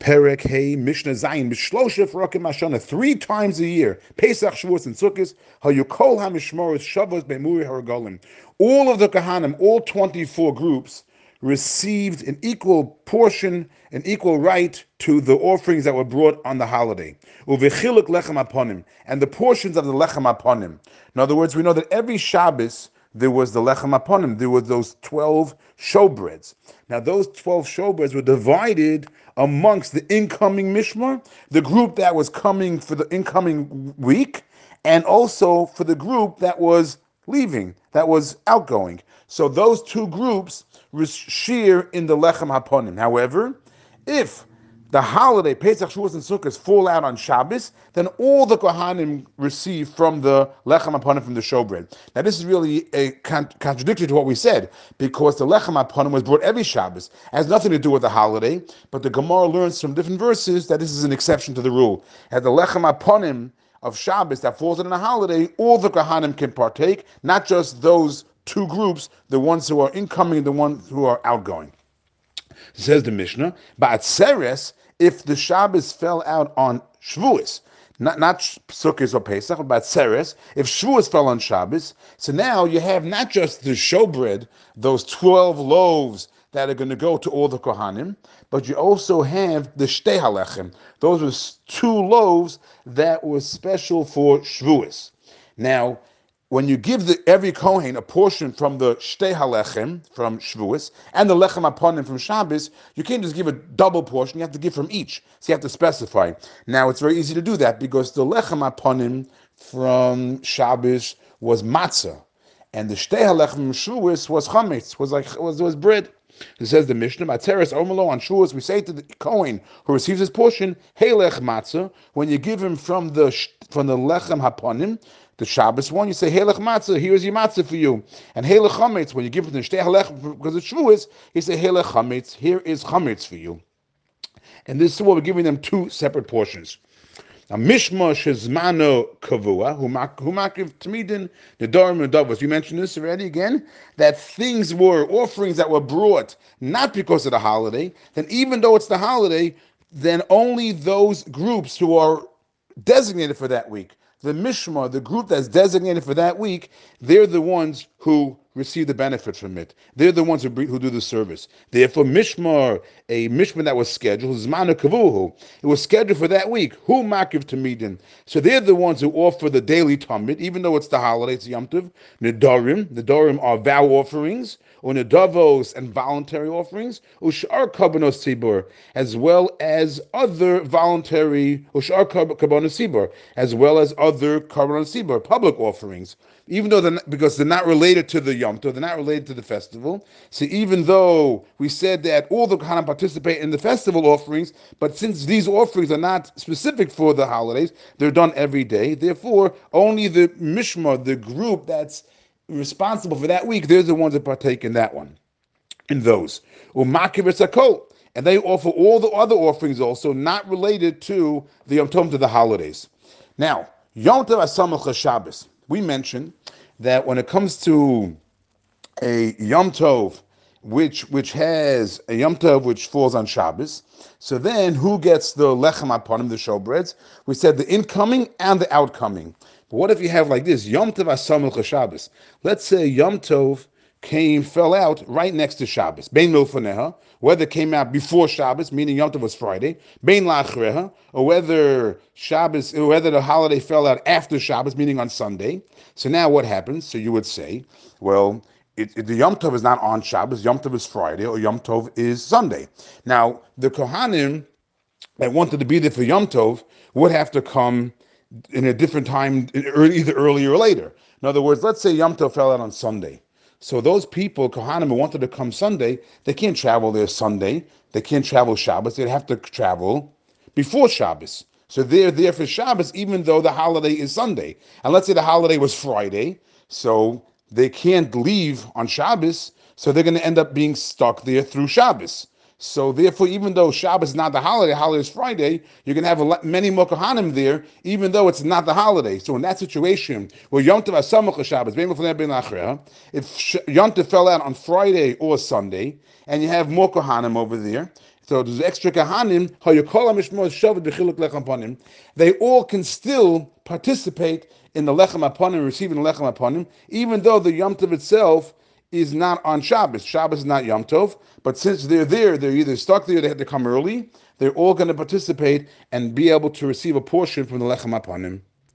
Perek Hey Mishnah Zayin B'Shlosha Frokim Hashana three times a year Pesach Shavuos and Sukkot Hayukol Hamishmoros Shavuos Be'Muri Haragolim all of the Kohanim all 24 groups received an equal portion, an equal right to the offerings that were brought on the holiday. Uvechiluk lechem aponim, and the portions of the lechem aponim. In other words, we know that every Shabbos there was the lechem aponim. There were those twelve showbreads. Now those twelve showbreads were divided amongst the incoming mishmar, the group that was coming for the incoming week, and also for the group that was leaving, that was outgoing. So those two groups share in the lechem haponim. However, if the holiday Pesach, Shavuos, and Sukkot fall out on Shabbos, then all the Kohanim receive from the lechem haponim from the showbread. Now, this is really a con- contradictory to what we said because the lechem haponim was brought every Shabbos. It has nothing to do with the holiday, but the Gemara learns from different verses that this is an exception to the rule. At the lechem haponim of Shabbos that falls on a holiday, all the Kohanim can partake, not just those two groups, the ones who are incoming and the ones who are outgoing. Says the Mishnah, but Seres, if the Shabbos fell out on Shavuos, not not Sukkot or Pesach, but Seres, if Shavuos fell on Shabbos, so now you have not just the showbread, those 12 loaves that are going to go to all the Kohanim, but you also have the Shtei. Those were two loaves that were special for Shavuos. Now, when you give the, every Kohen a portion from the Shtei HaLechem, from Shavuos, and the Lechem Aponim from Shabbos, you can't just give a double portion, you have to give from each. So you have to specify. Now, it's very easy to do that because the Lechem Aponim from Shabbos was matzah, and the Shtei HaLechem from Shavuos was chametz, was like was, was bread. It says the Mishnah, Materis Omalo on Shuas, we say to the Kohen who receives his portion, Helech Matzah, when you give him from the from the Lechem Haponim, the Shabbos one, you say Helech Matzah, here is your matzah for you. And Helech Chametz, when you give him the Shtei Halech because it's Shavuos, you say Helech Chametz, here is Chametz for you. And this is what we're giving them two separate portions. Now, Mishma Shezmano Kavua, who makiv Tamidin, the Dorim and Davos. You mentioned this already again, that things were offerings that were brought not because of the holiday, then even though it's the holiday, then only those groups who are designated for that week, the Mishma, the group that's designated for that week, they're the ones who receive the benefit from it. They're the ones who, who do the service. Therefore, Mishmar, a Mishmar that was scheduled, Zmana Kavuhu, it was scheduled for that week. Who makiv Tamidin? So they're the ones who offer the daily Tamid, even though it's the holiday, it's Yom Tov. Nedarim, Nedarim are vow offerings or nedavos and voluntary offerings, ushar kabanos tzibur, as well as other voluntary ushar kabanos tzibur, as well as other kabanos tzibur, public offerings. Even though they're not, because they're not related to the Yom Tov, they're not related to the festival. So even though we said that all the Kohanim participate in the festival offerings, but since these offerings are not specific for the holidays, they're done every day. Therefore, only the Mishmar, the group that's responsible for that week, they're the ones that partake in that one, in those. And they offer all the other offerings also, not related to the Yom Tov, to the holidays. Now, Yom Tov Asamach Shabbos. We mentioned that when it comes to a Yom Tov, which which has a Yom Tov which falls on Shabbos, so then who gets the lechem haponim, the showbreads? We said the incoming and the outcoming. But what if you have like this Yom Tov Asamel Shabbos? Let's say Yom Tov came fell out right next to Shabbos. Bein Milfaneha, whether it came out before Shabbos, meaning Yom Tov was Friday, Bein Lachreha, or whether Shabbos, or whether the holiday fell out after Shabbos, meaning on Sunday. So now what happens? So you would say, well, it, it, the Yom Tov is not on Shabbos, Yom Tov is Friday, or Yom Tov is Sunday. Now, the Kohanim that wanted to be there for Yom Tov would have to come in a different time, either earlier or later. In other words, let's say Yom Tov fell out on Sunday. So those people, Kohanim, who wanted to come Sunday, they can't travel there Sunday. They can't travel Shabbos. They'd have to travel before Shabbos. So they're there for Shabbos, even though the holiday is Sunday. And let's say the holiday was Friday, so they can't leave on Shabbos, so they're going to end up being stuck there through Shabbos. So therefore, even though Shabbos is not the holiday, holiday is Friday, you're going to have a, many more there, even though it's not the holiday. So in that situation, where Yom Tov Asamach Shabbos, if Yom Tov fell out on Friday or Sunday, and you have more over there, So there's extra kohanim. lechem They all can still participate in the lechem aponim, receiving the lechem aponim, even though the yom tov itself is not on Shabbos. Shabbos is not Yom Tov, but since they're there, they're either stuck there, they had to come early. They're all going to participate and be able to receive a portion from the lechem aponim.